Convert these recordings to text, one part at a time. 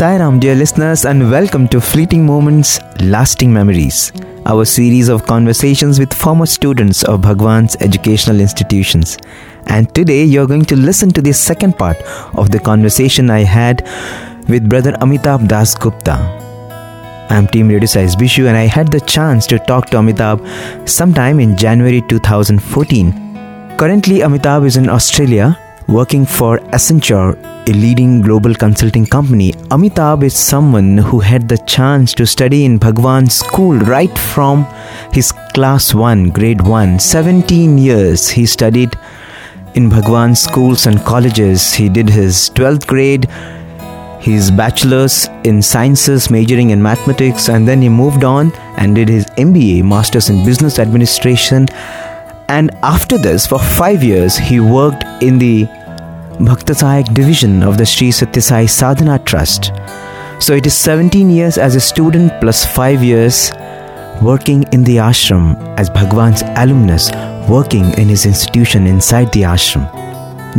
Sairam, dear listeners, and welcome to Fleeting Moments Lasting Memories, our series of conversations with former students of Bhagwan's educational institutions. And today you're going to listen to the second part of the conversation I had with brother Amitabh Das Gupta. I'm Team Radio Sai's Bishu and I had the chance to talk to Amitabh sometime in January 2014. Currently, Amitabh is in Australia working for Accenture, a leading global consulting company. Amitabh is someone who had the chance to study in Bhagwan's school right from his class 1, grade 1. 17 years he studied in Bhagwan's schools and colleges. He did his 12th grade, his bachelor's in sciences, majoring in mathematics, and then he moved on and did his MBA, Masters in Business Administration. And after this, for five years, he worked in the Bhaktasayak division of the Sri Satya Sai Sadhana Trust. So it is 17 years as a student plus 5 years working in the ashram as Bhagwan's alumnus, working in his institution inside the ashram.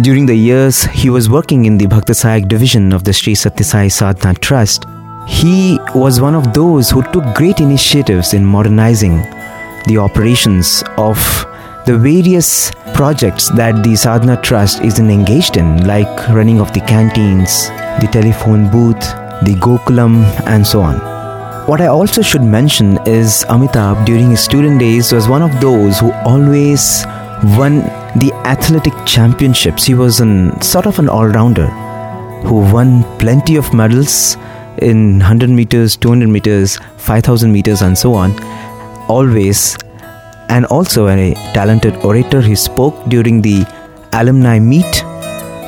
During the years he was working in the Bhaktasayak division of the Sri Satya Sai Sadhana Trust, he was one of those who took great initiatives in modernizing the operations of the various projects that the Sadhana Trust is engaged in, like running of the canteens, the telephone booth, the Gokulam, and so on. What I also should mention is Amitabh during his student days was one of those who always won the athletic championships. He was an sort of an all-rounder who won plenty of medals in 100 meters, 200 meters, 5000 meters and so on. Always and also a talented orator. He spoke during the alumni meet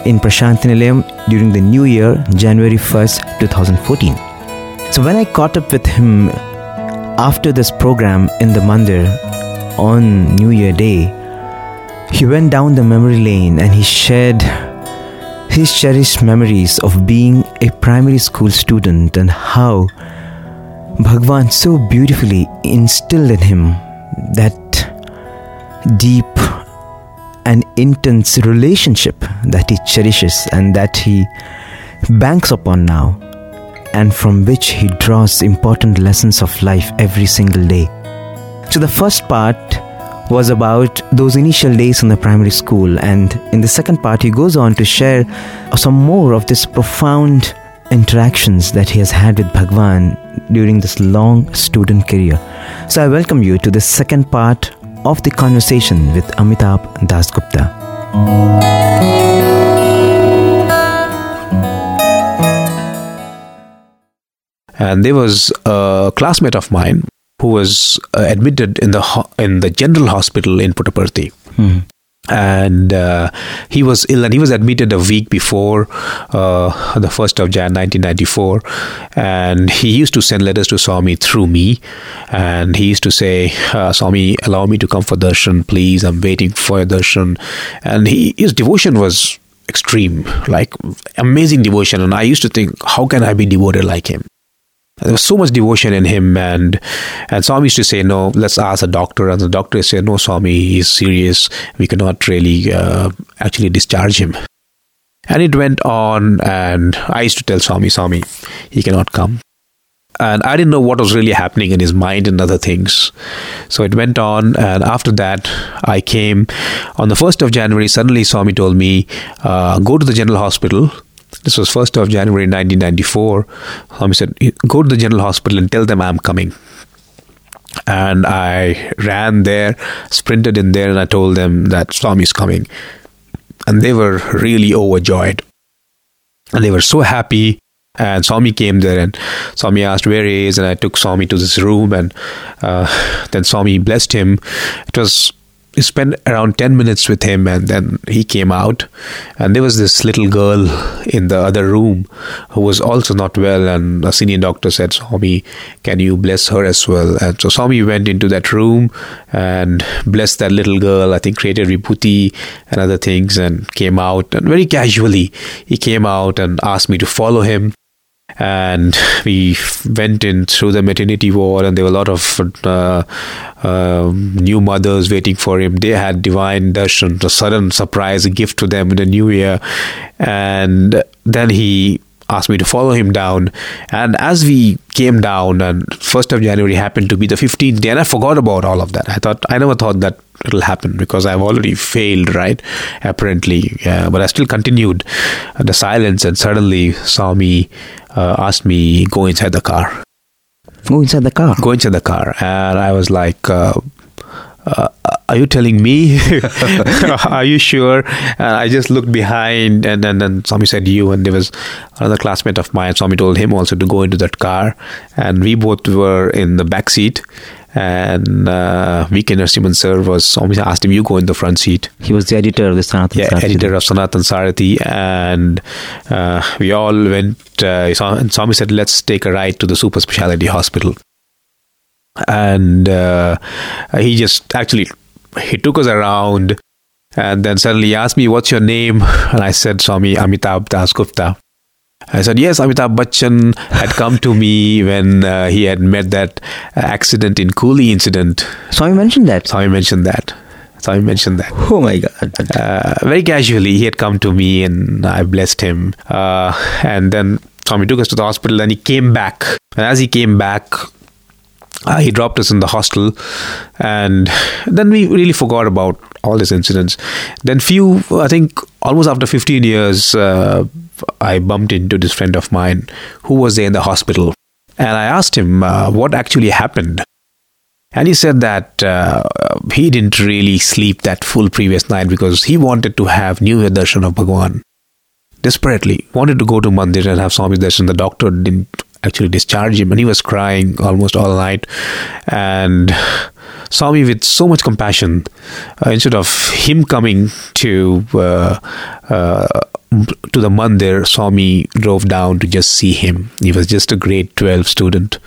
in Prashantinilayam during the new year, January 1st, 2014. So when I caught up with him after this program in the Mandir on New Year Day, he went down the memory lane and he shared his cherished memories of being a primary school student and how Bhagwan so beautifully instilled in him that deep and intense relationship that he cherishes and that he banks upon now, and from which he draws important lessons of life every single day. So, the first part was about those initial days in the primary school, and in the second part, he goes on to share some more of this profound interactions that he has had with Bhagwan during this long student career. So, I welcome you to the second part of the conversation with Amitabh Dasgupta. And there was a classmate of mine who was uh, admitted in the ho- in the general hospital in Puttaparthi. Mm-hmm and uh, he was ill and he was admitted a week before uh, the 1st of Jan 1994 and he used to send letters to Swami through me. And he used to say uh, Swami allow me to come for darshan please. I'm waiting for darshan. And he, his devotion was extreme like amazing devotion. And I used to think how can I be devoted like him there was so much devotion in him, and and Swami used to say, "No, let's ask a doctor." And the doctor said, "No, Swami, he's serious. We cannot really uh, actually discharge him." And it went on, and I used to tell Swami, Swami, he cannot come. And I didn't know what was really happening in his mind and other things. So it went on, and after that, I came on the 1st of January. Suddenly, Swami told me, uh, Go to the general hospital this was 1st of January 1994. Swami said, Go to the general hospital and tell them I'm coming. And I ran there, sprinted in there, and I told them that Swami is coming. And they were really overjoyed. And they were so happy. And Swami came there, and Swami asked where he is, and I took Swami to this room, and uh, then Swami blessed him. It was spent around 10 minutes with him and then he came out. And there was this little girl in the other room who was also not well and a senior doctor said swami can you bless her as well? And so swami went into that room and blessed that little girl i think created vibhuti and other things and came out. And very casually he came out and asked me to follow him and we went in through the maternity ward and there were a lot of uh, uh, new mothers waiting for him they had divine darshan a sudden surprise a gift to them in the new year and then he asked me to follow him down. And as we came down, and 1st of January happened to be the 15th day, and I forgot about all of that. I thought, I never thought that it'll happen because I've already failed, right? Apparently. Yeah, but I still continued the silence, and suddenly Swami uh, asked me, go inside the car. Go inside the car. Go inside the car. And I was like, uh, uh, are you telling me? are you sure? And I just looked behind, and then and Swami said you, and there was another classmate of mine. Swami told him also to go into that car, and we both were in the back seat. And uh, VK Narasimhan sir was Swami asked him, "You go in the front seat." He was the editor of the Sanatan yeah, Sarathi. editor of Sanatan Sarathi, and uh, we all went. Uh, and Swami said, "Let's take a ride to the super specialty hospital." and uh, he just actually he took us around and then suddenly he asked me what's your name and i said swami amitabh das gupta I said, yes, Amitabh Bachchan had come to me when uh, he had met that accident in Coolie incident. Swami mentioned that. Swami mentioned that. Swami mentioned that. Oh my God. Uh, very casually, he had come to me and I blessed him. Uh, and then Swami took us to the hospital and he came back. And as he came back, uh, he dropped us in the hostel and then we really forgot about all these incidents. Then few i think almost after 15 years uh, i bumped into this friend of mine who was there in the hospital. And i asked him uh, what actually happened? And he said that uh, he didn't really sleep that full previous night because he wanted to have new darshan of bhagwan. Desperately wanted to go to mandir and have swami darshan. The doctor didn't actually discharge him and he was crying almost all night and saw me with so much compassion uh, instead of him coming to uh, uh, to the mandir Swami drove down to just see him. He was just a grade 12 student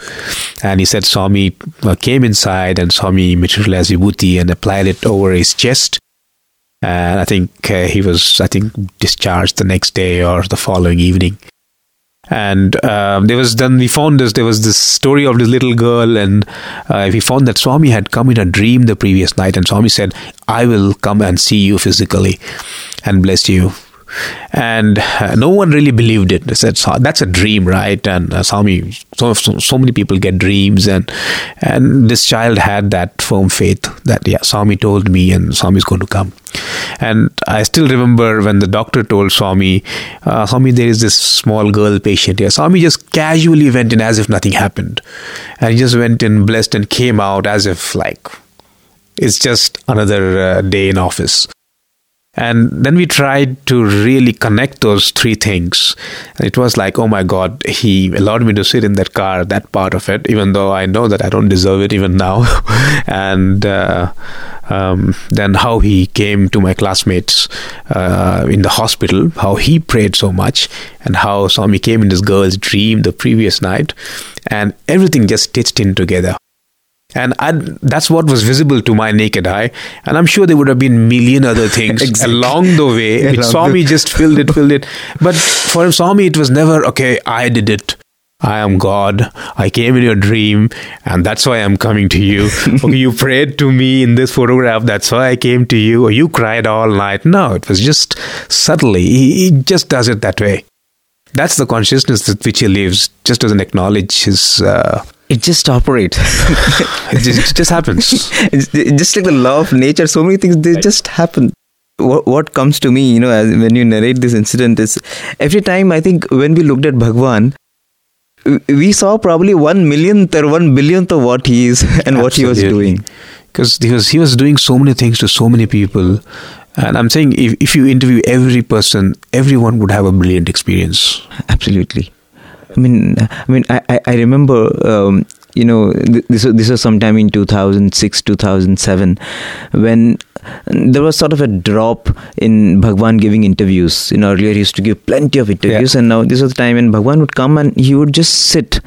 and he said Swami uh, came inside and saw Swami materialized vibhuti and applied it over his chest. And I think uh, he was I think discharged the next day or the following evening and um, there was then we found this there was this story of this little girl and uh, we found that swami had come in a dream the previous night and swami said i will come and see you physically and bless you and uh, no one really believed it. They said that's a dream, right? And uh, Swami, so, so, many people get dreams, and and this child had that firm faith that yeah, Swami told me, and Swami is going to come. And I still remember when the doctor told Swami, uh, Swami, there is this small girl patient here. Swami just casually went in as if nothing happened, and he just went in blessed and came out as if like it's just another uh, day in office. And then we tried to really connect those three things. And it was like, oh my God, he allowed me to sit in that car, that part of it, even though I know that I don't deserve it even now. and uh, um, then how he came to my classmates uh, in the hospital, how he prayed so much, and how Swami came in this girl's dream the previous night. And everything just stitched in together and I, that's what was visible to my naked eye and i'm sure there would have been million other things exactly. along the way yeah, which swami just filled it filled it but for swami it was never okay i did it I am God. I came in your dream, and that's why I'm coming to you. okay, you prayed to me in this photograph. That's why I came to you. Or you cried all night. No, it was just subtly. He, he just does it that way. That's the consciousness with which he lives. Just doesn't acknowledge his uh, it just operates. it, just, it just happens. it's, just like the law of nature. So many things they right. just happen. What, what comes to me, you know, as when you narrate this incident is every time I think when we looked at Bhagwan, we saw probably one millionth or one billionth of what he is and Absolutely. what he was doing. Because he was he was doing so many things to so many people, and I'm saying if if you interview every person, everyone would have a brilliant experience. Absolutely. I mean, I mean, I, I remember, um, you know, this was, this was sometime in 2006, 2007, when there was sort of a drop in Bhagwan giving interviews. You know, earlier he used to give plenty of interviews, yeah. and now this was the time when Bhagwan would come and he would just sit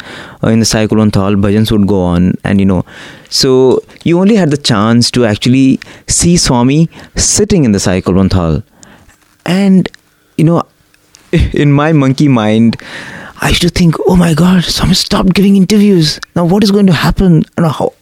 uh, in the Kulwant hall, bhajans would go on, and you know, so you only had the chance to actually see Swami sitting in the Kulwant hall. And, you know, in my monkey mind, I used to think, oh my God, Swami stopped giving interviews. Now what is going to happen? You know, how,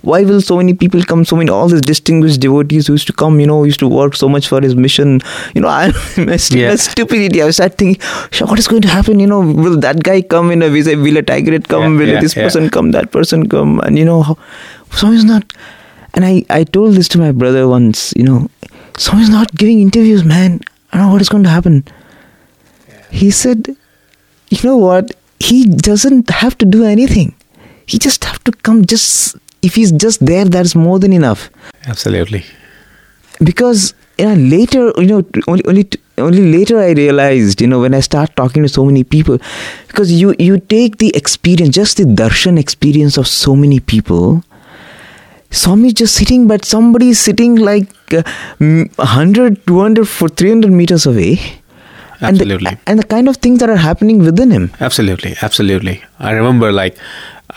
why will so many people come? So many all these distinguished devotees who used to come, you know, used to work so much for his mission. You know, I my, Yeah. my stupidity. I was start thinking, what is going to happen? You know, will that guy come? You know, will a, will a Tigerette come? Yeah, will yeah, this person come? That person come? And you know, how, Swami's not. And I I told this to my brother once. You know, Swami's not giving interviews, man. I don't know what is going to happen. He said, you know what? He doesn't have to do anything. He just have to come. Just if he's just there, that's more than enough. Absolutely. Because you know, later, you know, only only only later I realized, you know, when I start talking to so many people, because you you take the experience, just the darshan experience of so many people. Swami just sitting, but somebody is sitting like uh, mm, 100, 200, for 300 meters away. And the, Absolutely. and the kind of things that are happening within him. Absolutely, absolutely. I remember like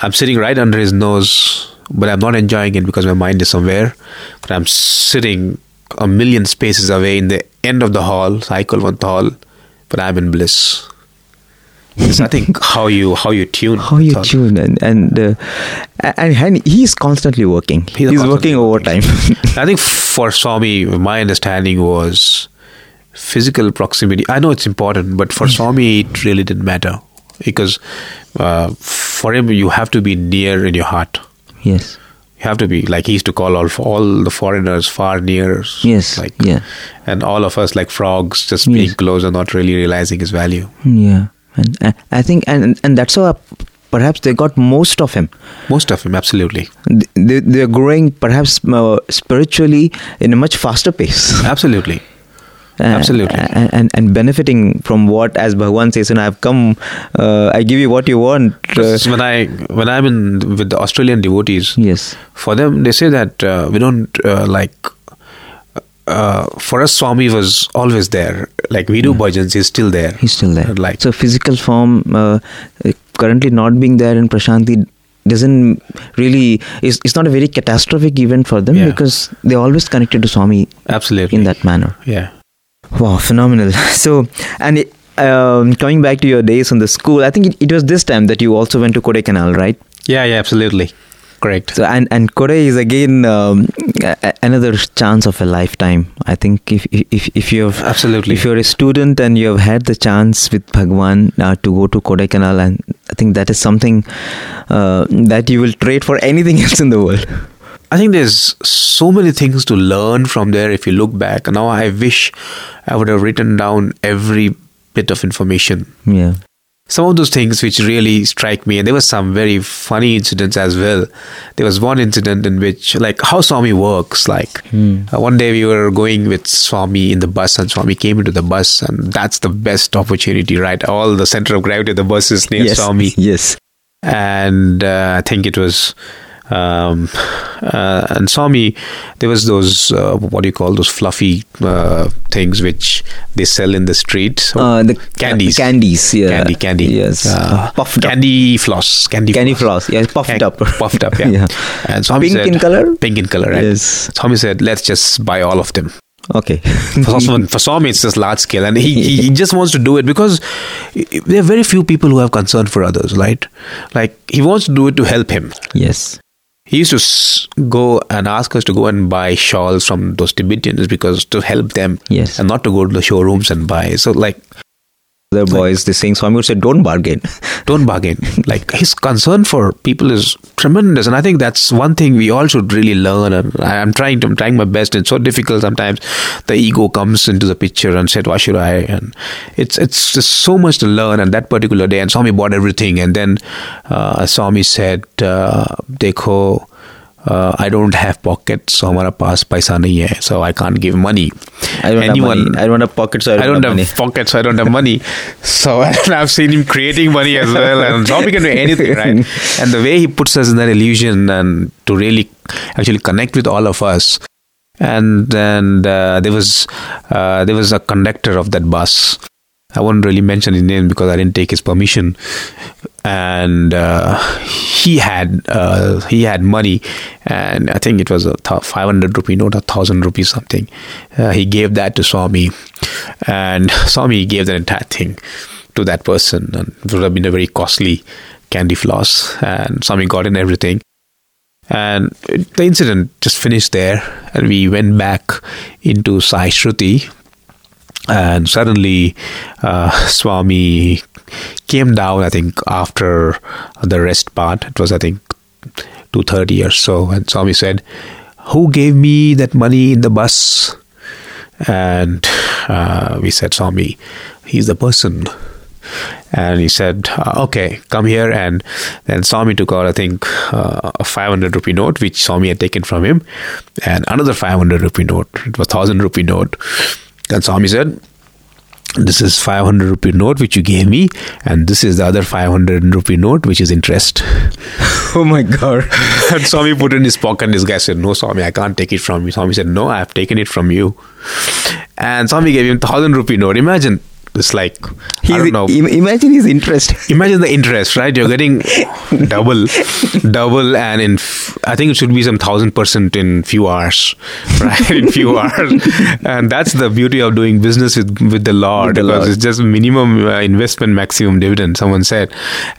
I'm sitting right under his nose, but I'm not enjoying it because my mind is somewhere. But I'm sitting a million spaces away in the end of the hall, Sai Kulwant hall, but I'm in bliss. It's I think how you how you tune. how you thought. tune and and uh, and, and he's constantly working he's, He's working constantly overtime I think for Swami, my understanding was physical proximity. I know it's important, but for Swami, it really didn't matter because uh, for him, you have to be near in your heart. yes You have to be like he used to call all all the foreigners far near. Yes, like yeah. and all of us like frogs, just Yes. being close and not really realizing his value. yeah and uh, i think and and that's how perhaps they got most of him Most of him, absolutely, they, they're growing perhaps uh, spiritually in a much faster pace absolutely. Uh, Absolutely. and, and and benefiting from what as bhagwan says and i've come uh, i give you what you want uh, when I when I'm in with the Australian devotees, yes. for them they say that uh, we don't uh, like uh, for us swami was always there. Like we do bhajans he's still there. He's still there. Like so physical form uh, currently not being there in prashanti doesn't really is it's not a very catastrophic event for them Yeah. because they're always connected to swami absolutely. in that manner. Yeah wow phenomenal so and it, um, coming back to your days on the school i think it, it was this time that you also went to kodaikanal right yeah yeah absolutely correct so and and Kodai is again um, a- another chance of a lifetime. I think if if if you have Absolutely. if you're a student and you have had the chance with Bhagwan uh, to go to Kodaikanal, and I think that is something uh, that you will trade for anything else in the world. I think there's so many things to learn from there if you look back. Now I wish I would have written down every bit of information. Yeah. Some of those things which really strike me, and there were some very funny incidents as well. There was one incident in which, like, how Swami works. Like, Hmm. uh, one day we were going with Swami in the bus, and Swami came into the bus, and that's the best opportunity, right? All the center of gravity of the bus is near yes. Swami Yes. and uh, I think it was um, uh, and Swami. There was those uh, what do you call those fluffy uh, things which they sell in the street. Uh, the candies, candies. Yeah. candy, candy. Yes. uh, puffed up. candy floss, candy, Candy floss. Yes. Puffed up. puffed up. Yeah. Yeah. And Swami Pink said, in color? Pink in color. Right? Yes. Swami said, "Let's just buy all of them." Okay. for, Swami, for Swami, it's just large scale, and he, he he just wants to do it because there are very few people who have concern for others, right? Like he wants to do it to help him. yes. He used to go and ask us to go and buy shawls from those Tibetans because to help them, Yes. and not to go to the showrooms and buy. So like, The boys, they saying Swami would say, "Don't bargain." don't bargain. like his concern for people is tremendous, and I think that's one thing we all should really learn. And I'm trying to, I'm trying my best. It's so difficult sometimes. The ego comes into the picture and said, "Why should I?" And it's it's just so much to learn. And that particular day, and Swami bought everything, and then uh, Swami said, uh, "Dekho." I don't have pocket so हमारा पास पैसा नहीं है so I can't give money anyone i don't have pockets I, don't I don't have, have pockets so i don't have money. So and i've seen him creating money as well and Swami can do anything right? And the way he puts us in that illusion and to really actually connect with all of us. And then uh, there was uh, there was a conductor of that bus. I won't really mention his name because I didn't take his permission. And uh, he had uh, he had money, and I think it was a five hundred rupee note, a thousand rupees something. Uh, he gave that to Swami, and Swami gave that entire thing to that person, and it would have been a very costly candy floss. And Swami got in everything, And the incident just finished there, and we went back into Sai Shruti, and suddenly uh, Swami came down. I think after the rest part, it was I think two thirty or so, and Swami said, "Who gave me that money in the bus?" And uh, we said, "Swami, he's the person." and he said, uh, "Okay, come here." And then Swami took out, I think, uh, a 500 rupee note, which Swami had taken from him, and another 500 rupee note. It was thousand rupee note. And Swami said, "This is 500 rupee note which you gave me, and this is the other 500 rupee note which is interest." oh my god! and Swami put it in his pocket. And this guy said, "No, Swami, I can't take it from you." Swami said, "No, I have taken it from you." And Swami gave him thousand rupee note. Imagine it's like He's, I don't know. Imagine his interest. Imagine the interest, right? You're getting double, double, and in f- I think it should be some thousand percent in few hours, right? in few hours, and that's the beauty of doing business with with the Lord With the because Lord. it's just minimum uh, investment, maximum dividend. Someone said,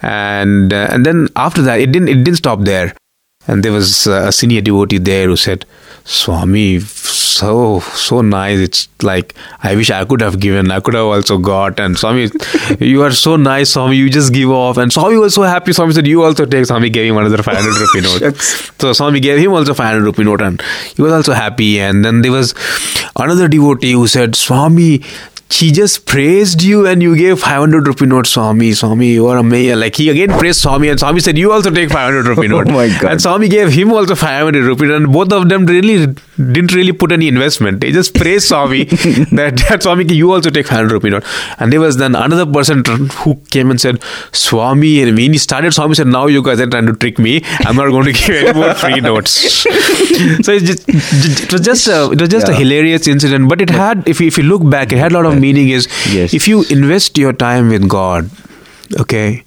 and uh, and then after that, it didn't it didn't stop there, and there was uh, a senior devotee there who said, Swami, so so nice. It's like I wish I could have given. I could have also got. And Swami, you are so nice, Swami. You just give off. And Swami was so happy. Swami said, "You also take." Swami gave him another five hundred rupee note. So Swami gave him also 500 rupee note and he was also happy. And then there was another devotee who said, Swami, she just praised you and you gave 500 rupee note, Swami. Swami, you are amazing. Like he again praised Swami and Swami said, You also take 500 rupee oh note. Oh my God. And Swami gave him also 500 rupee and both of them really didn't really put any investment. They just praised Swami that, that Swami, you also take 500 rupee note. And there was then another person who came and said, Swami, and when he started, Swami said, Now you guys are trying to trick me. I'm not going to give any more free notes. so it, just, it was just a, it was just a hilarious incident, but it had, if you, if you look back, it had a lot of meaning. Is Yes. if you invest your time with God, okay,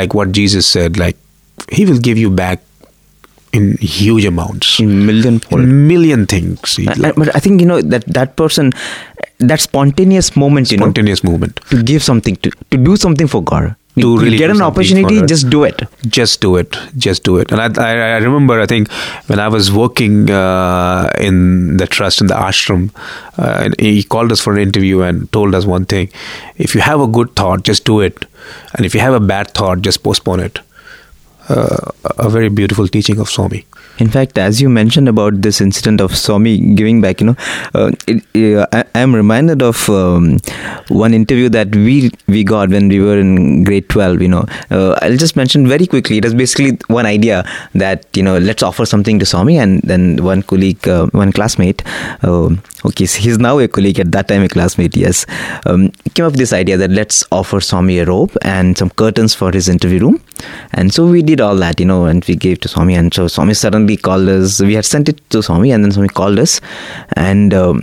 like what Jesus said, like He will give you back in huge amounts, In million fold. million things. I- I- but I think you know that that person, that spontaneous moment, you know, spontaneous movement. to give something to to do something for God. To you really get an opportunity, just do it. just do it. Just do it. And i, I, I remember i think when i was working uh, in the trust in the ashram uh, he called us for an interview and told us one thing. If you have a good thought just do it. And if you have a bad thought just postpone it. Uh, a very beautiful teaching of swami In fact, as you mentioned about this incident of Swami giving back, you know, uh, it, uh, I, I'm reminded of um, one interview that we we got when we were in grade 12. You know, uh, I'll just mention very quickly. It was basically one idea that you know, let's offer something to Swami, and then one colleague, uh, one classmate, uh, okay, so he's now a colleague at that time a classmate. Yes, um, came up with this idea that let's offer Swami a robe and some curtains for his interview room, and so we did all that, you know, and we gave to Swami, and so Swami suddenly called us. We had sent it to Swami, and then Swami called us, and. Um,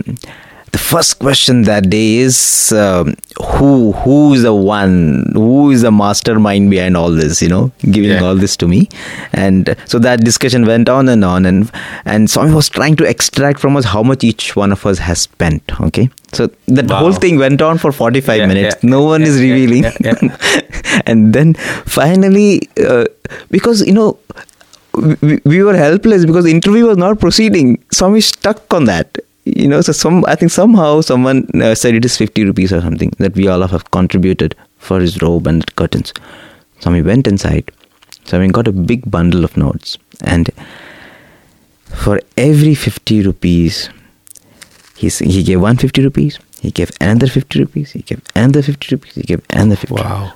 the first question that day is um, who who is the one who is the mastermind behind all this you know giving Yeah. all this to me and so that discussion went on and on and and Swami was trying to extract from us how much each one of us has spent okay so that Wow. whole thing went on for 45 Yeah, minutes yeah, no one is revealing and then finally uh, because you know we, we were helpless because the interview was not proceeding. Swami stuck on that. You know so some i think somehow someone uh, said it is 50 rupees or something that we all have contributed for his robe and curtains. Swami went inside. Swami got a big bundle of notes and for every 50 rupees he, he gave 150 rupees he gave another 50 rupees he gave another 50 rupees he gave another 50 wow.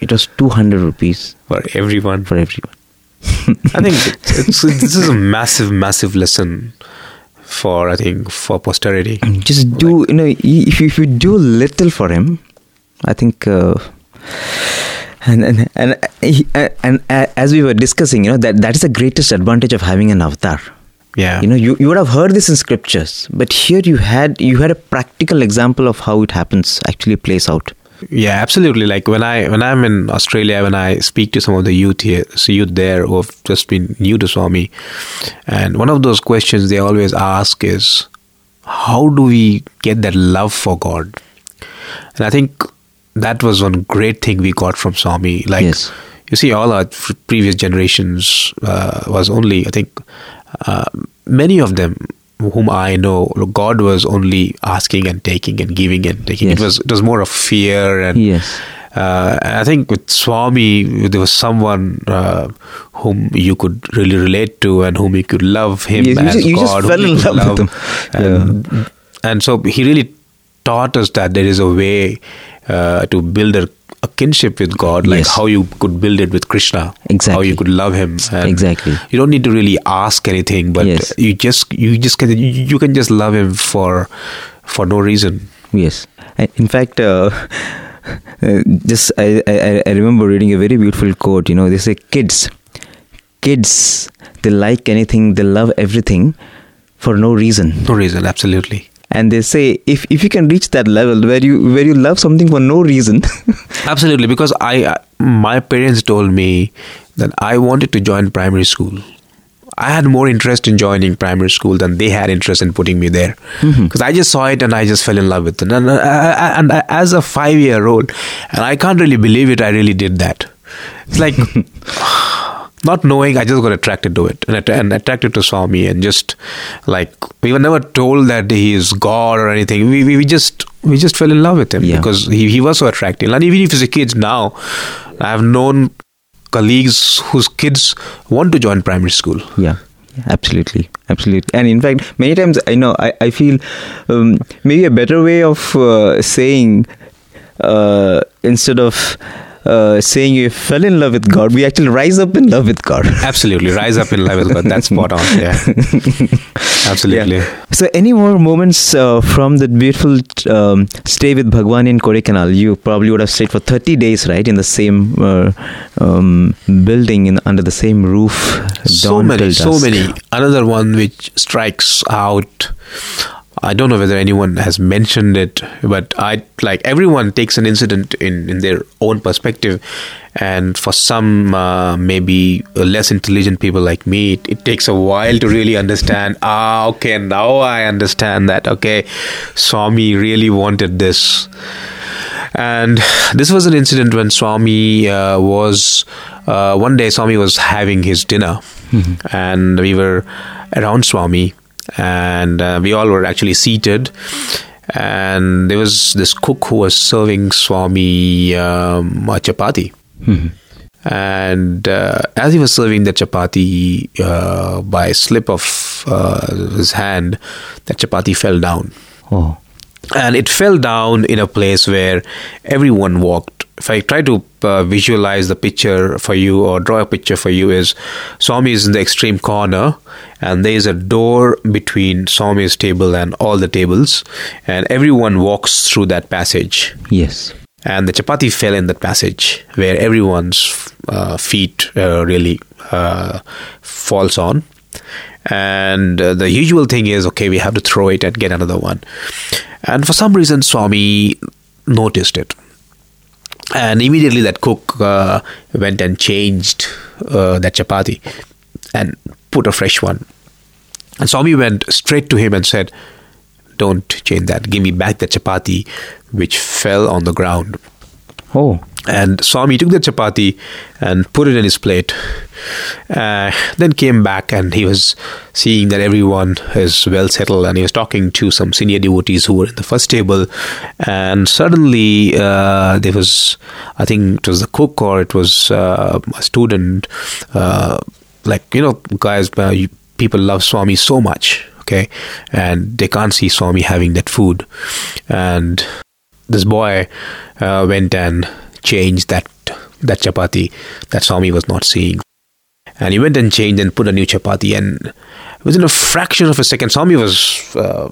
It was 200 rupees for everyone. for everyone i think it's, it's, this is a massive massive lesson for i think for posterity. Just do you know if you, if you do little for him i think uh, and and and, uh, and uh, as we were discussing you know that that is the greatest advantage of having an avatar. Yeah. You know you, you would have heard this in scriptures but here you had you had a practical example of how it happens actually plays out Yeah, absolutely. Like when I when I'm in Australia, when I speak to some of the youth here, so youth there who have just been new to Swami, and one of those questions they always ask is, how do we get that love for God? And I think that was one great thing we got from Swami. Like Yes. you see, all our previous generations uh, was only, I think, uh, many of them whom I know, God was only asking and taking and giving and taking. Yes. It was it was more of fear and Yes. uh, I think with Swami, there was someone uh, whom you could really relate to and whom you could love him Yes, you just- you just God. fell in could love with him. And, and so he really taught us that there is a way uh, to build a, a kinship with God, like Yes. how you could build it with Krishna. How you could love him. Exactly. You don't need to really ask anything, but Yes. you just you just can you, can just love him for for no reason. Yes. In fact, uh, just I, I, I remember reading a very beautiful quote. You know, they say, kids, kids, they like anything, they love everything for no reason. No reason, absolutely. And they say, if, if you can reach that level where you where you love something for no reason, Absolutely, because I my parents told me that I wanted to join primary school. I had more interest in joining primary school than they had interest in putting me there, mm-hmm. because I just saw it and I just fell in love with it. And, I- and I, as a five year old, and I can't really believe it, I really did that. It's like not knowing, I just got attracted to it and, and attracted to Swami, and just like we were never told that he is God or anything. We, we, we just we just fell in love with him Yeah. because he, he was so attractive. And even if he's a kid now, I've known colleagues whose kids want to join primary school. yeah absolutely absolutely and in fact many times i know i, I feel um, maybe a better way of uh, saying uh, instead of uh, saying you fell in love with god we actually rise up in love with god Absolutely, rise up in love with God. That's spot on. Yeah, absolutely. Yeah. So, any more moments uh, from that beautiful um, stay with Bhagwan in Kodaikanal? You probably would have stayed for 30 days, right, in the same uh, um, building, in under the same roof. so many, so many. Another one which strikes out. I don't know whether anyone has mentioned it, but I like everyone takes an incident in in their own perspective, and for some uh, maybe less intelligent people like me, it, it takes a while to really understand. Ah, okay, now I understand that. Okay, Swami really wanted this. And this was an incident when Swami uh, was uh, one day. Swami was having his dinner, and we were around Swami, and uh, we all were actually seated. And there was this cook who was serving Swami um, a chapati. And uh, as he was serving the chapati, uh, by a slip of uh, his hand, that chapati fell down Oh, and it fell down in a place where everyone walked. If I try to uh, visualize the picture for you or draw a picture for you, is Swami is in the extreme corner, and there is a door between Swami's table and all the tables, and everyone walks through that passage. yes. And the chapati fell in that passage where everyone's uh, feet uh, really uh, falls on. And uh, the usual thing is, okay, we have to throw it and get another one. And for some reason, Swami noticed it. And immediately that cook uh, went and changed uh, that chapati and put a fresh one. And Swami went straight to him and said, Don't change that. Give me back the chapati which fell on the ground. Oh, And Swami took the chapati and put it in his plate. Uh, then came back and he was seeing that everyone is well settled and he was talking to some senior devotees who were in the first table. And suddenly uh, there was, I think it was the cook or it was uh, a student, uh, like, you know, guys, uh, you, people love Swami so much. Okay, and they can't see Swami having that food, and this boy uh, went and changed that that chapati that Swami was not seeing. And he went and changed and put a new chapati. And within a fraction of a second, Swami was uh,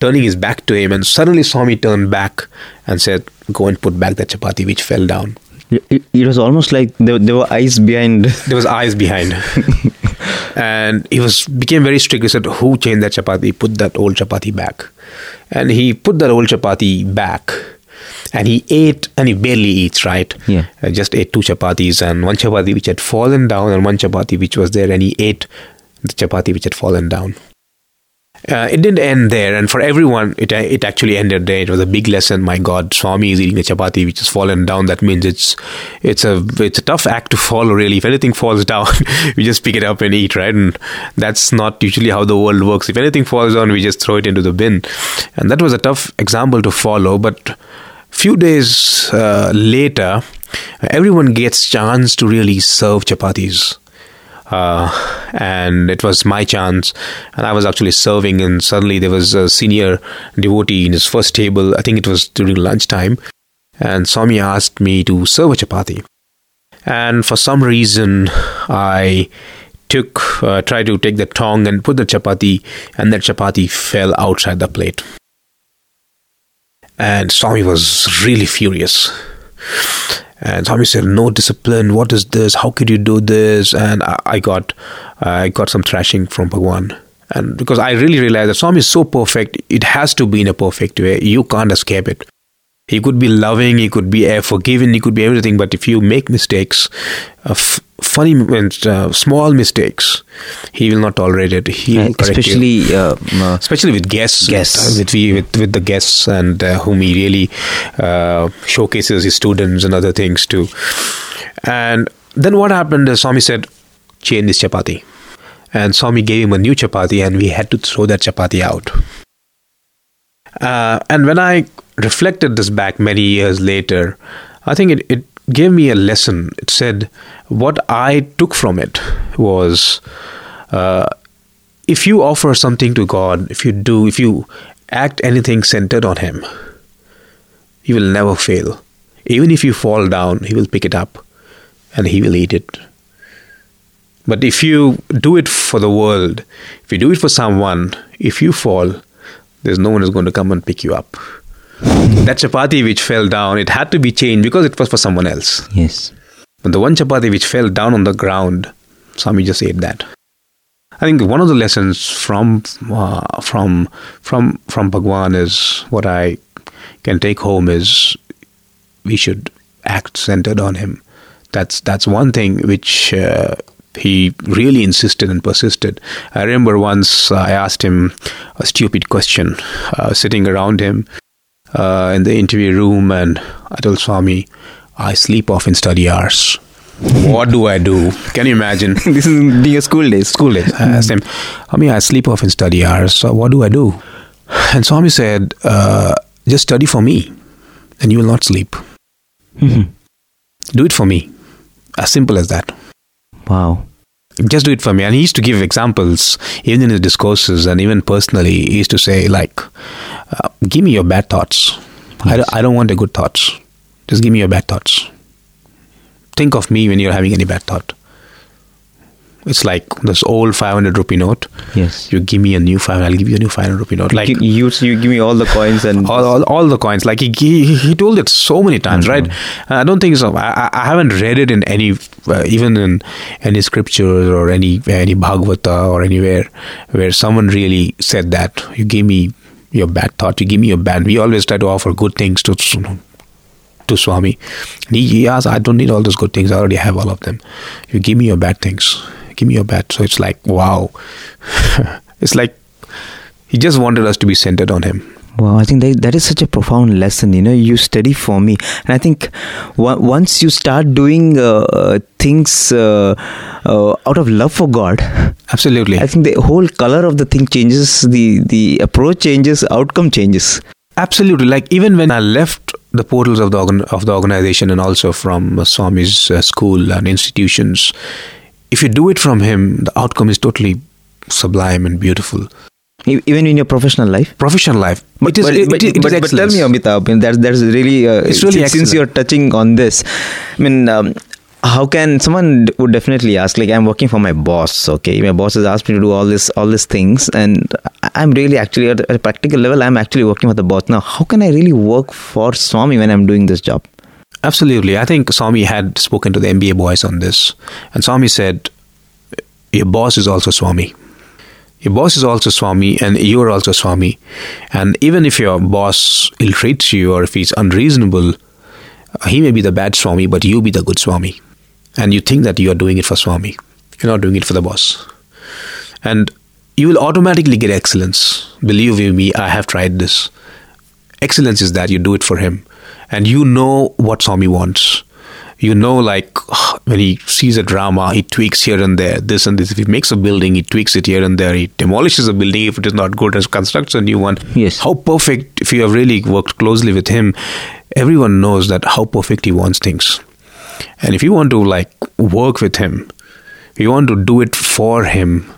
turning his back to him. And suddenly, Swami turned back and said, Go and put back that chapati which fell down. it, it- was almost like there, there were eyes behind. There was eyes behind. and he was became very strict. He said, Who changed that chapati? Put that old chapati back. And he put that old chapati back. And he ate, and he barely eats, right? Yeah. I just ate two chapatis and one chapati which had fallen down, and one chapati which was there, and he ate the chapati which had fallen down. Uh, it didn't end there, and for everyone, it it actually ended there. It was a big lesson. My God, Swami is eating a chapati which has fallen down. That means it's it's a it's a tough act to follow. Really, if anything falls down, we just pick it up and eat, right? And that's not usually how the world works. If anything falls down, we just throw it into the bin, and that was a tough example to follow. But few days uh, later, everyone gets chance to really serve chapatis uh, and it was my chance. And i was actually serving and suddenly there was a senior devotee in his first table. I think it was during lunchtime. And swami asked me to serve a chapati. And for some reason i took uh, tried to take the tongue and put the chapati and that chapati fell outside the plate. And swami was really furious and Swami said, "No discipline. What is this? How could you do this?" And I, I got, I got some thrashing from Bhagwan. And because I really realized that Swami is so perfect, it has to be in a perfect way. You can't escape it. He could be loving, he could be forgiving, he could be everything. But if you make mistakes, uh, funny and uh, small mistakes, he will not tolerate it. He will especially uh, uh, especially with guests, guests. with with, with the guests, and uh, whom he really showcases his students and other things too. And then what happened? is Swami said, "Change this chapati." And Swami gave him a new chapati, and we had to throw that chapati out. Uh, and when I reflected this back many years later, I think it, it gave me a lesson. It said what I took from it was uh, if you offer something to God, if you do, if you act anything centered on Him, you will never fail. Even if you fall down, He will pick it up and He will eat it. But if you do it for the world, if you do it for someone, if you fall, there's no one who's going to come and pick you up. that chapati which fell down, it had to be changed because it was for someone else. Yes. But the one chapati which fell down on the ground, Swami just ate that. I think one of the lessons from uh, from from from Bhagwan is what I can take home is we should act centered on him. That's that's one thing which uh, he really insisted and persisted. I remember once I asked him a stupid question, uh, sitting around him uh, in the interview room, and I told Swami, I sleep off in study hours. what do I do? Can you imagine? this is your school days. School days. I asked him, I mean, I sleep off in study hours. So what do I do? And Swami said, uh, just study for me, and you will not sleep. Mm-hmm. Do it for me. As simple as that. Wow. Just do it for me. And he used to give examples, even in his discourses and even personally. He used to say, like, uh, give me your bad thoughts. Yes. I, don't, I don't want the good thoughts. Just give me your bad thoughts. Think of me when you're having any bad thought. It's like this old 500 rupee note. Yes. You give me a new 500, I'll give you a new 500 rupee note. Like you, you, you give me all the coins and all, all, all the coins. Like he, he, he told it so many times, mm-hmm. right? I don't think so. I, I haven't read it in any, uh, even in any scriptures or any any Bhagavata or anywhere where someone really said that. You give me your bad thought. You give me your bad. We always try to offer good things to to Swami. And he, he I don't need all those good things. I already have all of them. You give me your bad things give me your bad. So it's like, wow. it's like he just wanted us to be centered on him. Wow, I think that, that is such a profound lesson. You know, you study for me, and I think once you start doing uh, things uh, uh, out of love for God, absolutely, I think the whole color of the thing changes, the the approach changes, outcome changes. Absolutely, like even when I left the portals of the organ- of the organization and also from Swami's uh, school and institutions, if you do it from him, the outcome is totally sublime and beautiful. Even in your professional life, professional life, but, it is, but, it, but, it, but, but tell me, Amitabh, I mean, that's that's really, uh, it's really since, since, you're touching on this. I mean, um, how can someone would definitely ask? Like, I'm working for my boss. Okay, my boss has asked me to do all this, all these things, and I'm really actually at a practical level, I'm actually working for the boss now. How can I really work for Swami when I'm doing this job? Absolutely. I think Swami had spoken to the MBA boys on this. And Swami said, Your boss is also Swami. Your boss is also Swami, and you are also Swami. And even if your boss ill treats you or if he's unreasonable, uh, he may be the bad Swami, but you be the good Swami. And you think that you are doing it for Swami. You're not doing it for the boss. And you will automatically get excellence. Believe me, I have tried this. Excellence is that you do it for him, and you know what Swami wants. You know, like when he sees a drama, he tweaks here and there, this and this. If he makes a building, he tweaks it here and there. He demolishes a building if it is not good, and constructs a new one. Yes. How perfect, if you have really worked closely with him, everyone knows that how perfect he wants things. And if you want to like work with him, you want to do it for him,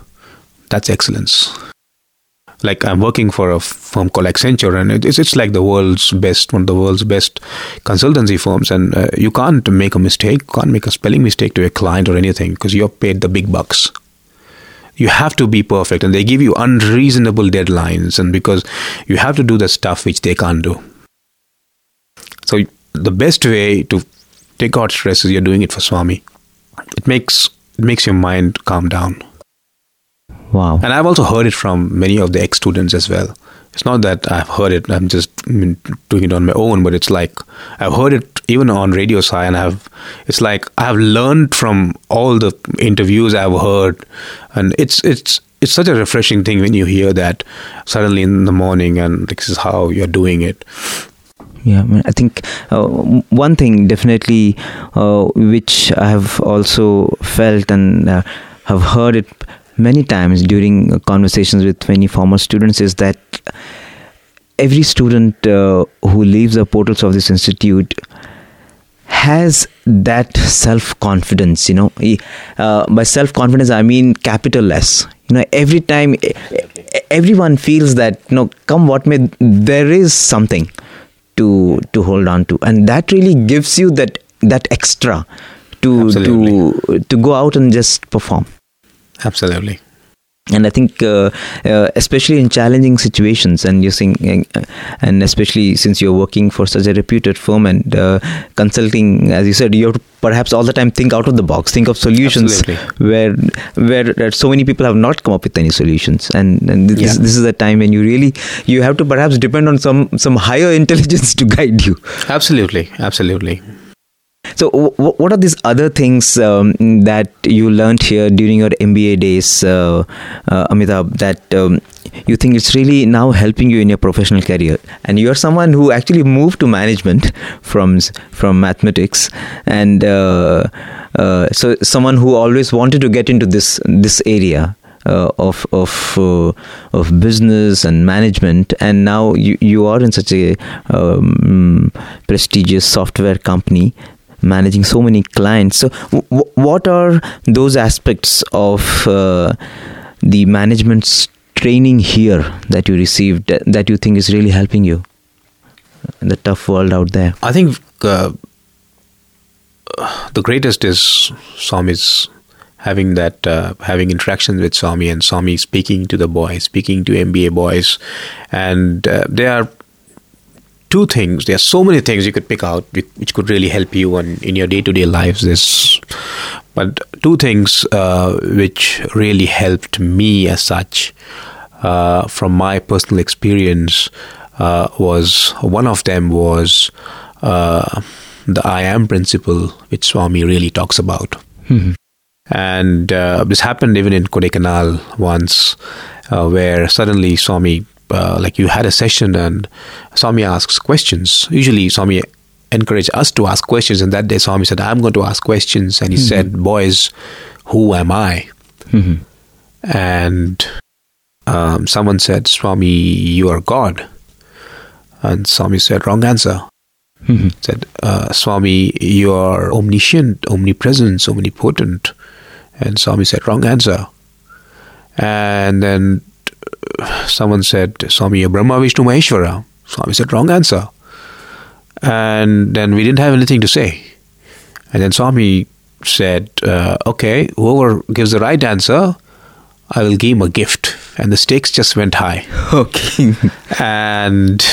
that's excellence. Like I'm working for a firm called Accenture, and it's it's like the world's best, one of the world's best consultancy firms, and uh, you can't make a mistake, can't make a spelling mistake to a client or anything because you're paid the big bucks. You have to be perfect, and they give you unreasonable deadlines, and because you have to do the stuff which they can't do. So the best way to take out stress is you're doing it for Swami. It makes it makes your mind calm down. Wow. And I've also heard it from many of the ex students as well. It's not that I've heard it, I'm just doing it on my own, but it's like I've heard it even on Radio Sai, and I've, it's like I've learned from all the interviews I've heard, and it's, it's, it's such a refreshing thing when you hear that suddenly in the morning and this is how you're doing it. Yeah, I, think uh, one thing definitely uh, which I have also felt and uh, have heard it many times during conversations with many former students is that every student uh, who leaves the portals of this institute has that self confidence you know. Uh, by self confidence i mean capital s. You know every time everyone feels that you know come what may there is something to to hold on to. And that really gives you that that extra to to to go out and just perform Absolutely. And I think, uh, uh, especially in challenging situations, and saying, uh, and especially since you're working for such a reputed firm and uh, consulting, as you said, you have to perhaps all the time think out of the box, think of solutions Absolutely. where where so many people have not come up with any solutions. And, and this, yeah. this is the time when you really you have to perhaps depend on some some higher intelligence to guide you. Absolutely, absolutely. So, w- what are these other things um, that you learned here during your MBA days, uh, uh, Amitabh, that um, you think it's really now helping you in your professional career? And you're someone who actually moved to management from from mathematics, and uh, uh so someone who always wanted to get into this this area. Uh, of of uh, of business and management, and now you you are in such a um, prestigious software company managing so many clients. So, w- what are those aspects of uh, the management's training here that you received that you think is really helping you in the tough world out there? I think uh, the greatest is Swami's having that uh, having interactions with Swami and Swami speaking to the boys, speaking to MBA boys, and uh, they are two things. There are so many things you could pick out which could really help you on, in your day to day lives. This, but two things uh, which really helped me as such uh, from my personal experience uh, was one of them was uh, the I am principle, which Swami really talks about. Mm-hmm. And uh, this happened even in Kodaikanal once, uh, where suddenly Swami uh, like you had a session and Swami asks questions. Usually, Swami encouraged us to ask questions, and that day Swami said, "I'm going to ask questions," and he mm-hmm. said, "Boys, who am I?" Mm-hmm. And um, someone said, "Swami, you are God," and Swami said, "Wrong answer." Mm-hmm. Said, uh, "Swami, you are omniscient, omnipresent, omnipotent," and Swami said, "Wrong answer." And then someone said, Swami, Brahma, Vishnu, Maheshwara. Swami said, wrong answer. And then we didn't have anything to say. And then Swami said, uh, okay, whoever gives the right answer, I will give him a gift. And the stakes just went high. Okay. and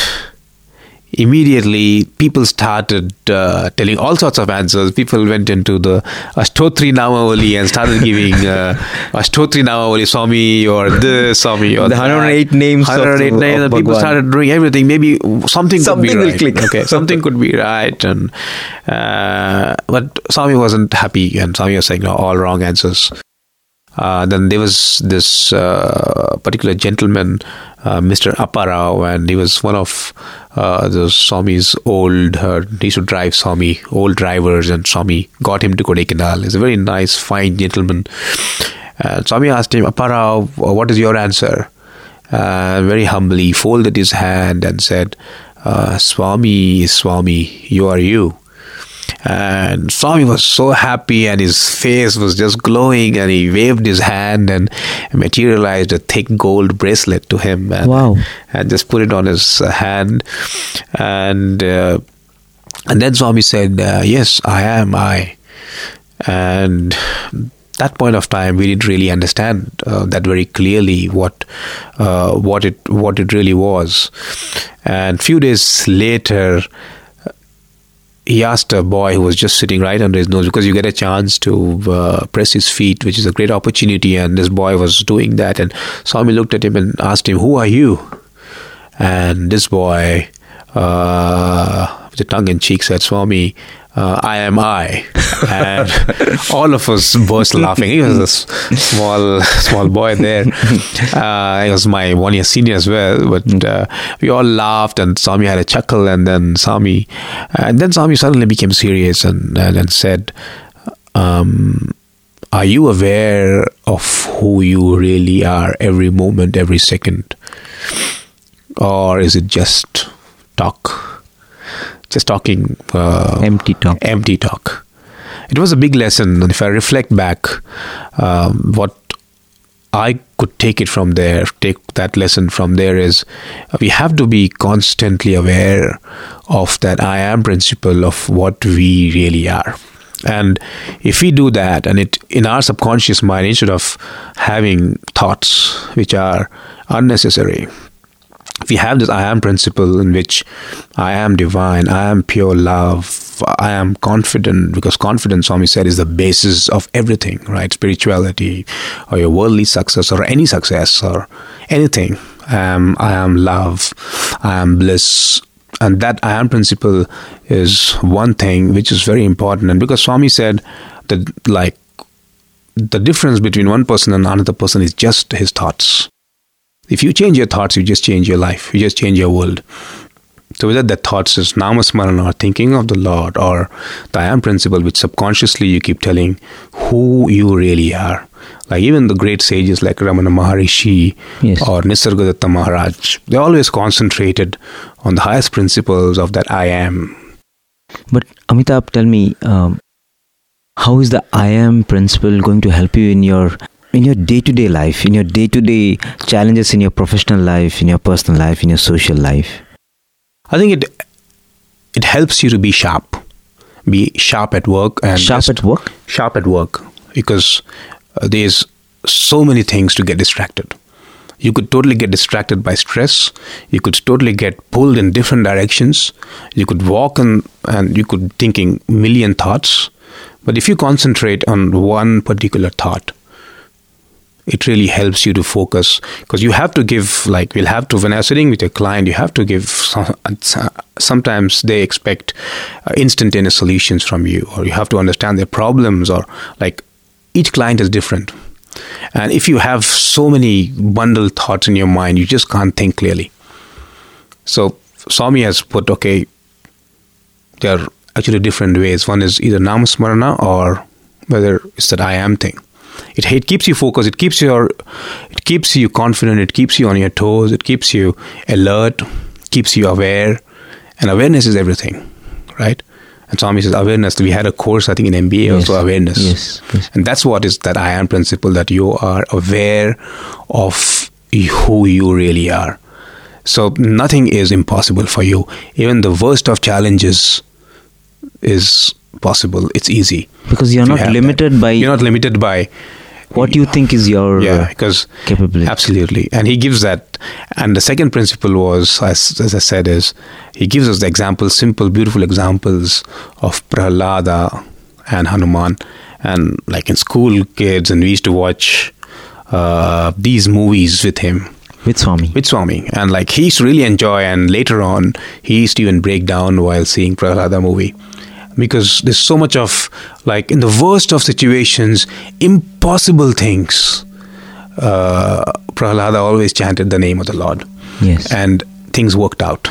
immediately people started uh, telling all sorts of answers. People went into the Ashtotri Namavali and started giving uh, Ashtotri Namavali, Swami or this, Swami or the 108 names. 108 of, names. Of and people started doing everything. Maybe something, something could be right. Click. Okay, something could be right. And uh, But Swami wasn't happy and Swami was saying no, all wrong answers. Uh, then there was this uh, particular gentleman, uh, Mr. Apparao, and he was one of uh, the Swami's old, uh, he used to drive Swami, old drivers, and Swami got him to Kodaikanal. He's a very nice, fine gentleman. Swami asked him, Apparao, what is your answer? Very humbly folded his hand and said, Swami, Swami, you are you. And Swami was so happy and his face was just glowing and he waved his hand and materialized a thick gold bracelet to him. And, Wow. And just put it on his uh, hand. And, uh, and then Swami said, uh, Yes, I am I. And that point of time, we didn't really understand uh, that very clearly what uh, what it what it really was. And few days later, he asked a boy who was just sitting right under his nose because you get a chance to uh, press his feet, which is a great opportunity. And this boy was doing that, and Swami looked at him and asked him, "Who are you?" And this boy, uh, with a tongue in cheek, said, "Swami." Uh, I am I, and all of us burst laughing. He was a small, small boy there. Uh, he was my one year senior as well, but uh, we all laughed, and Swami had a chuckle, and then Swami, and then Swami suddenly became serious and and, and said, um, "Are you aware of who you really are every moment, every second, or is it just talk?" Just talking, uh, Empty talk. empty talk. It was a big lesson, and if I reflect back, um, what I could take it from there, take that lesson from there is we have to be constantly aware of that I am principle of what we really are. And if we do that, and it in our subconscious mind, instead of having thoughts which are unnecessary, we have this I am principle in which I am divine, I am pure love, I am confident, because confidence, Swami said, is the basis of everything, right? Spirituality, or your worldly success, or any success, or anything. Um, I am love, I am bliss. And that I am principle is one thing which is very important. And because Swami said that, like, the difference between one person and another person is just his thoughts. If you change your thoughts, you just change your life. You just change your world. So whether that thoughts is namasmarana or thinking of the Lord or the I am principle, which subconsciously you keep telling who you really are. Like even the great sages like Ramana Maharishi Yes. or Nisargadatta Maharaj, they always concentrated on the highest principles of that I am. But Amitabh, tell me, um, how is the I am principle going to help you in your in your day-to-day life, in your day-to-day challenges in your professional life, in your personal life, in your social life? I think it it helps you to be sharp, be sharp at work and Sharp at work. sharp at work because uh, there's so many things to get distracted. You could totally get distracted by stress. You could totally get pulled in different directions. You could walk and and you could thinking million thoughts. But if you concentrate on one particular thought, it really helps you to focus. Because you have to give like we'll have to when i'm sitting with a client you have to give some, sometimes they expect uh, instantaneous solutions from you or you have to understand their problems or like each client is different. And if you have so many bundled thoughts in your mind you just can't think clearly. So swami has put okay there are actually different ways. One is either namasmarana or whether it's that i am thing it, it keeps you focused. It keeps your it keeps you confident. It keeps you on your toes. It keeps you alert. Keeps you aware. And awareness is everything right? And Swami says awareness. We had a course I think in MBA Yes. also awareness. Yes, yes. and that's what is that I am principle that you are aware of who you really are. So nothing is impossible for you. Even the worst of challenges is possible it's easy Because you're You not that. limited by you're not limited by what you think is your yeah uh, because capability. absolutely and he gives that and the second principle was as, as i said is he gives us the examples simple beautiful examples of prahlada and hanuman and like in school kids and we used to watch uh, these movies with him with Swami. with Swami, and like he used to really enjoy. And later on, he used to even break down while seeing Prahlada movie. Because there's so much of like in the worst of situations, impossible things. Uh, Prahlada always chanted the name of the Lord. Yes. And things worked out.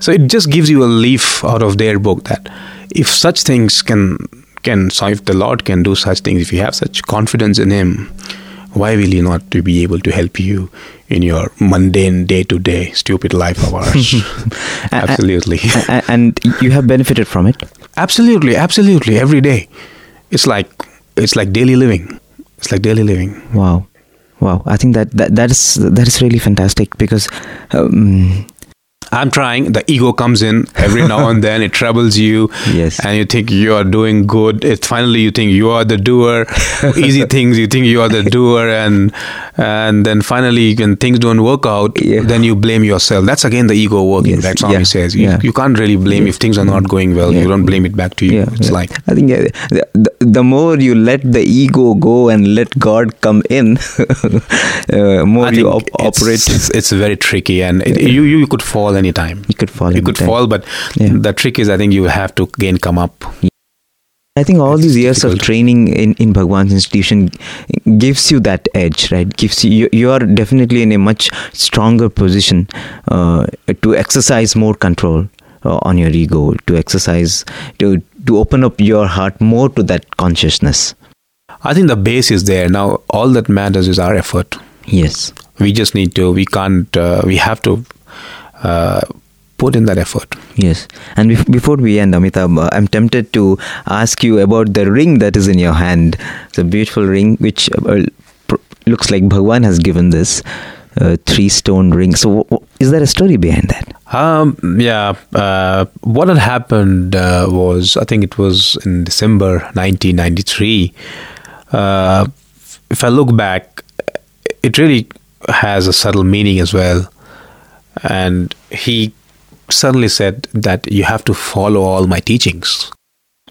So it just gives you a leaf out of their book that if such things can can so if the Lord can do such things, if you have such confidence in Him, why will He not to be able to help you in your mundane day to day stupid life of ours? absolutely. and you have benefited from it. Absolutely, absolutely. Every day, it's like it's like daily living. It's like daily living. Wow, wow. I think that that, that is that is really fantastic because. Um, I'm trying. The ego comes in every now and then. It troubles you. Yes. And you think you are doing good. It finally you think you are the doer. Easy things you think you are the doer, and and then finally when things don't work out, yeah. then you blame yourself. That's again the ego working. Yes. Right? Swami yeah. says you, yeah. you can't really blame if things are not going well. You don't blame it back to you. It's like I think the, the, the, more you let the ego go and let God come in, uh, more you op- it's, operate. It's, it's, very tricky, and it, you you could fall anytime. You could fall. You could fall, but the trick is, I think you have to again come up. I think all these years difficult. of training in, in Bhagwan's institution gives you that edge, right? Gives you you are definitely in a much stronger position uh, to exercise more control uh, on your ego, to exercise to to open up your heart more to that consciousness. I think the base is there now. All that matters is our effort. Yes, we just need to. We can't. Uh, we have to uh, put in that effort. Yes. And bef- before we end, Amitabh, uh, I'm tempted to ask you about the ring that is in your hand. It's a beautiful ring which uh, pr- looks like Bhagwan has given this. Uh, three stone ring. So, w- is there a story behind that? Um, yeah. Uh, what had happened uh, was, I think it was in December 1993. Uh, if I look back, it really has a subtle meaning as well. And he suddenly said that you have to follow all my teachings.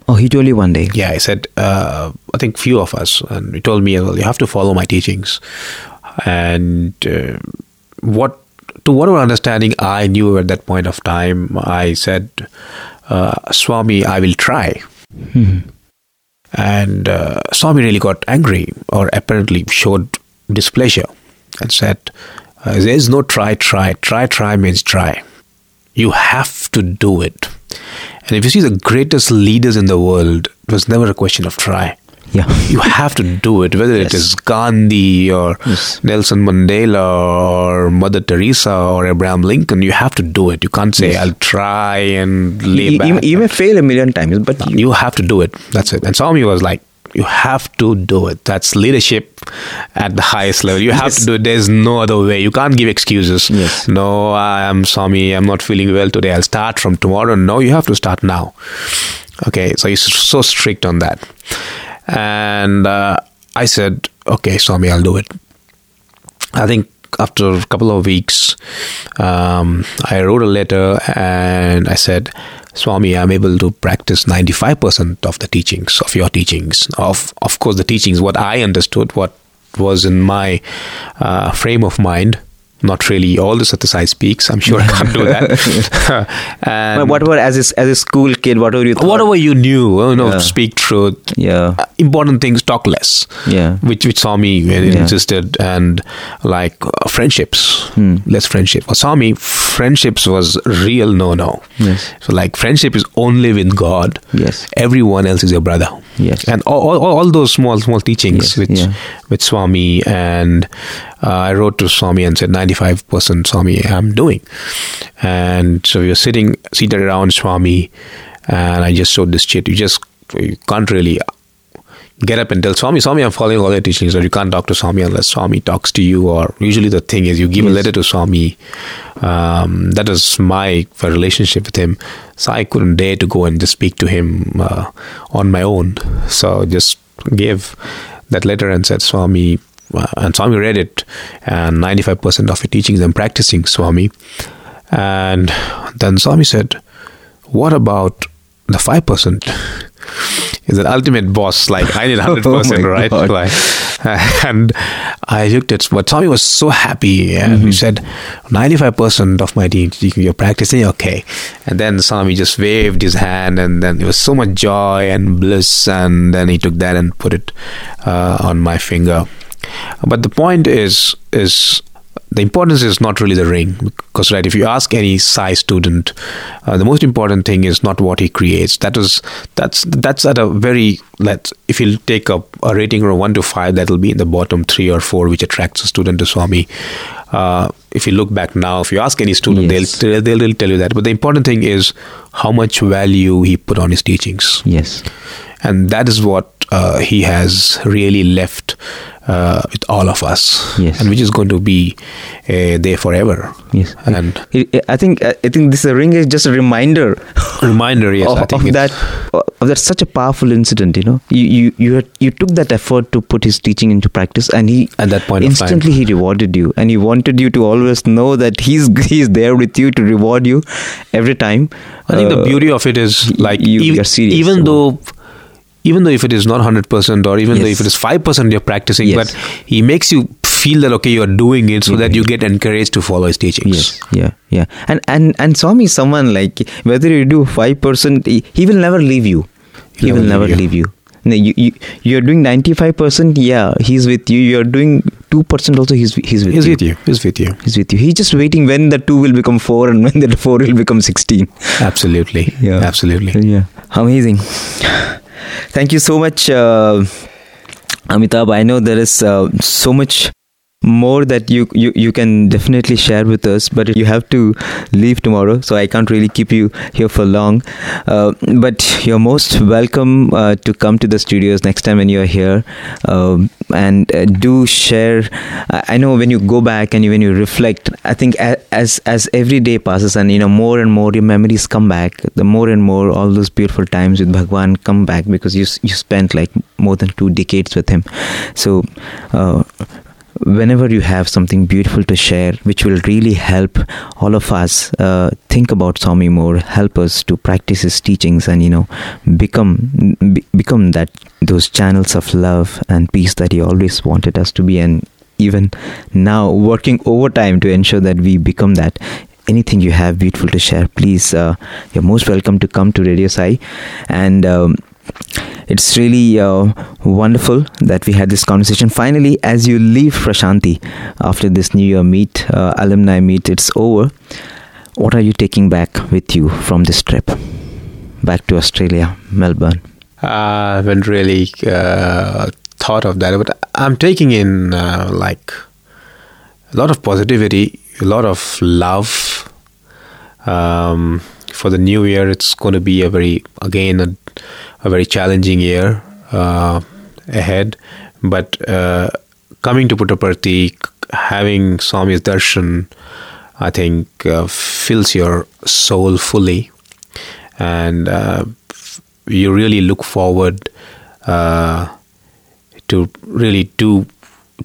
Oh, he told you one day? Yeah, he said, uh, I think few of us, and he told me as well, you have to follow my teachings. And uh, what, to whatever understanding I knew at that point of time, I said, uh, Swami, I will try. Mm-hmm. And uh, Swami really got angry, or apparently showed displeasure, and said, uh, There is no try, try. Try, try means try. You have to do it. And if you see the greatest leaders in the world, it was never a question of try. Yeah. you have to do it, whether yes. it is Gandhi or yes. Nelson Mandela or Mother Teresa or Abraham Lincoln. You have to do it. You can't say, yes. I'll try and lay you, back. You, you may fail a million times, but you, you have to do it. That's it. And Swami was like, you have to do it. That's leadership at the highest level. You have yes. to do it. There's no other way. You can't give excuses. Yes. No, I'm Swami. I'm not feeling well today. I'll start from tomorrow. No, you have to start now. Okay, so he's so strict on that. And uh, I said, okay, Swami, I'll do it. I think after a couple of weeks, um, I wrote a letter and I said, Swami, I'm able to practice 95% of the teachings, of your teachings. Of, of course, the teachings, what I understood, what was in my uh, frame of mind not really all the Satyasai speaks. I'm sure I can't do that. and whatever, as a, as a school kid, whatever you thought. Whatever you knew, you know, yeah. speak truth. Yeah. Uh, important things, talk less. Yeah. Which which Swami yeah. insisted, and like uh, friendships, hmm. less friendship. For Swami, friendships was real no no. Yes. So like friendship is only with God. Yes. Everyone else is your brother. Yes. And all, all, all those small small teachings yes. which yeah. with Swami and uh, I wrote to Swami and said 95% Swami I'm doing. And so we were sitting seated around Swami and I just showed this chit. You just you can't really get up and tell Swami, Swami, I'm following all your teachings, or you can't talk to Swami unless Swami talks to you. Or usually the thing is you give yes. a letter to Swami. Um, that was my relationship with him. So I couldn't dare to go and just speak to him uh, on my own. So just gave that letter and said, Swami, and Swami read it, and 95% of your teachings I'm practicing, Swami. And then Swami said, What about the 5%? is an ultimate boss. Like I hundred percent, Oh right? God. Like, and I looked at what Tommy was so happy, and Mm-hmm. he said, ninety-five percent of my team, you're practicing, okay. And then Swami just waved his hand, and then there was so much joy and bliss, and then he took that and put it uh, on my finger. But the point is, is the importance is not really the ring because right if you ask any Sai student uh, the most important thing is not what he creates that was that's that's at a very let if you take up a rating from 1 to 5 that will be in the bottom 3 or 4 which attracts a student to swami uh, if you look back now if you ask any student Yes. they'll, they'll they'll tell you that but the important thing is how much value he put on his teachings Yes. and that is what uh, he has really left uh, with all of us, Yes. and which is going to be uh, there forever. Yes. And I think I think this ring is just a reminder reminder, yes, of, I think of that of that such a powerful incident. You know, you you you, had, you took that effort to put his teaching into practice, and he At that point instantly he rewarded you, and he wanted you to always know that he's he's there with you to reward you every time. I think the Uh, beauty of it is like you- ev- you're serious even about- though even though if it is not 100% or even though if it is 5% you're practicing Yes. but he makes you feel that okay you're doing it so You're that you get encouraged to follow his teachings Yes, yeah, yeah, and and and Swami is someone like whether you do five percent, he, he will never leave you. He He'll will never leave you. you. No, you, you you're doing ninety five percent. Yeah, he's with you. You're doing two percent. Also, he's he's with he's you. with you he's with you He's with you. He's just waiting when the two will become four and when the four will become sixteen. absolutely Yeah. absolutely Yeah, amazing. Thank you so much, uh, Amitabh. I know there is uh, so much more that you, you you can definitely share with us, but you have to leave tomorrow, so I can't really keep you here for long. Uh, but you're most welcome uh, to come to the studios next time when you're here, um, and uh, do share. I know when you go back and you, when you reflect, I think as as every day passes and you know more and more your memories come back, the more and more all those beautiful times with Bhagwan come back because you you spent like more than two decades with him. So. Whenever you have something beautiful to share which will really help all of us uh, think about Swami more help us to practice his teachings and you know become be, become that those channels of love and peace that he always wanted us to be. And even now working overtime to ensure that we become that. Anything you have beautiful to share please uh, you're most welcome to come to radio sai. And um, it's really uh, wonderful that we had this conversation. Finally, as you leave Prashanti after this New Year meet, uh, alumni meet, it's over. What are you taking back with you from this trip? Back to Australia, Melbourne. I haven't really uh, thought of that, but I'm taking in uh, like a lot of positivity, a lot of love. Um, for the new year, it's going to be a very, again, a, a very challenging year uh, ahead. But uh, coming to Puttaparthi, having Swami's darshan, I think uh, fills your soul fully, and uh, you really look forward uh, to really do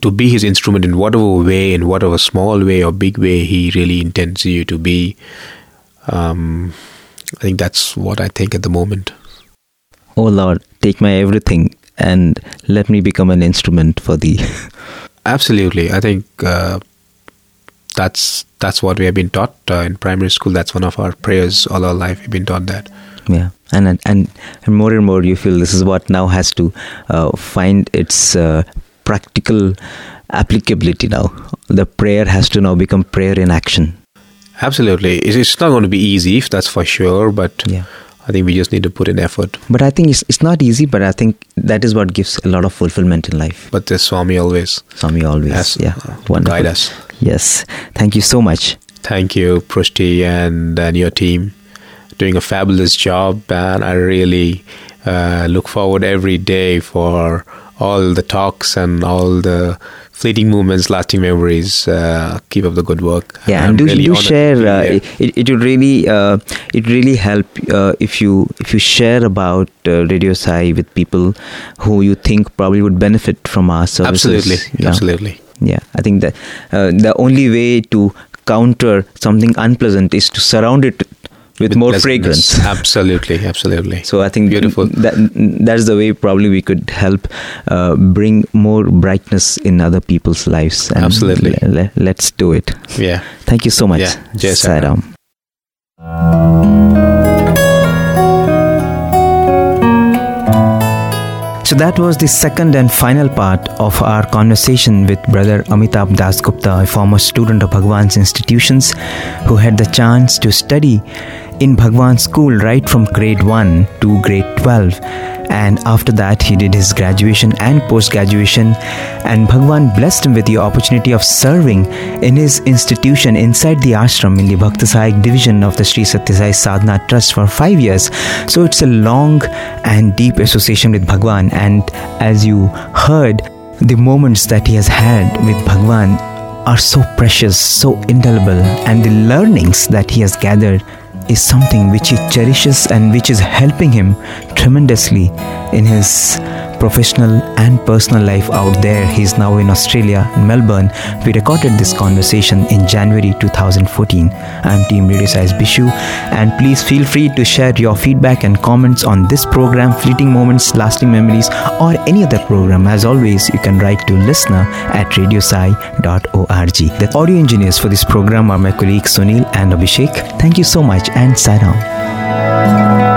to be his instrument in whatever way, in whatever small way or big way he really intends you to be. Um, I think that's what I think at the moment. Oh Lord, take my everything and let me become an instrument for thee. Absolutely, I think uh, that's that's what we have been taught uh, in primary school. That's one of our prayers all our life. We've been taught that. yeah and and and more and more you feel this is what now has to uh, find its uh, practical applicability now the prayer has to now become prayer in action Absolutely, it's, it's not going to be easy, if that's for sure. But yeah I think we just need to put in effort. but i think it's, it's not easy but i think that is what gives a lot of fulfillment in life But the Swami always Swami always has yeah uh, wonderful guide us. yes thank you so much Thank you, Prusty, and, and your team. Doing a fabulous job, and I really uh, look forward every day for all the talks and all the fleeting moments, lasting memories. Uh, keep up the good work. yeah I'm and do, really do share uh, it, it would really uh, it really help uh, if you if you share about uh, radio sai with people who you think probably would benefit from our services absolutely, Yeah. absolutely. yeah i think that uh, the only way to counter something unpleasant is to surround it with, with more fragrance. Absolutely, absolutely. So I think beautiful. That that's the way probably we could help uh, bring more brightness in other people's lives. absolutely. L- let's do it. Yeah. Thank you so much. Yeah. Jai Sairam. So that was the second and final part of our conversation with Brother Amitabh Das Gupta, a former student of Bhagwan's institutions who had the chance to study in Bhagwan school right from grade 1 to grade 12 and after that he did his graduation and post graduation and Bhagwan blessed him with the opportunity of serving in his institution inside the ashram in the Sahayak division of the Sri Satya Sai Sadhana Trust for 5 years. So it's a long and deep association with Bhagwan. And as you heard the moments that he has had with Bhagwan are so precious, so indelible, and the learnings that he has gathered is something which he cherishes and which is helping him tremendously in his professional and personal life out there. He's now in Australia, Melbourne. We recorded this conversation in January 2014. I'm Team Radio Sai's Bishu, and please feel free to share your feedback and comments on this program, Fleeting Moments, Lasting Memories, or any other program. As always, you can write to listener at radiosai.org. The audio engineers for this program are my colleagues Sunil and Abhishek. Thank you so much, and Sairam.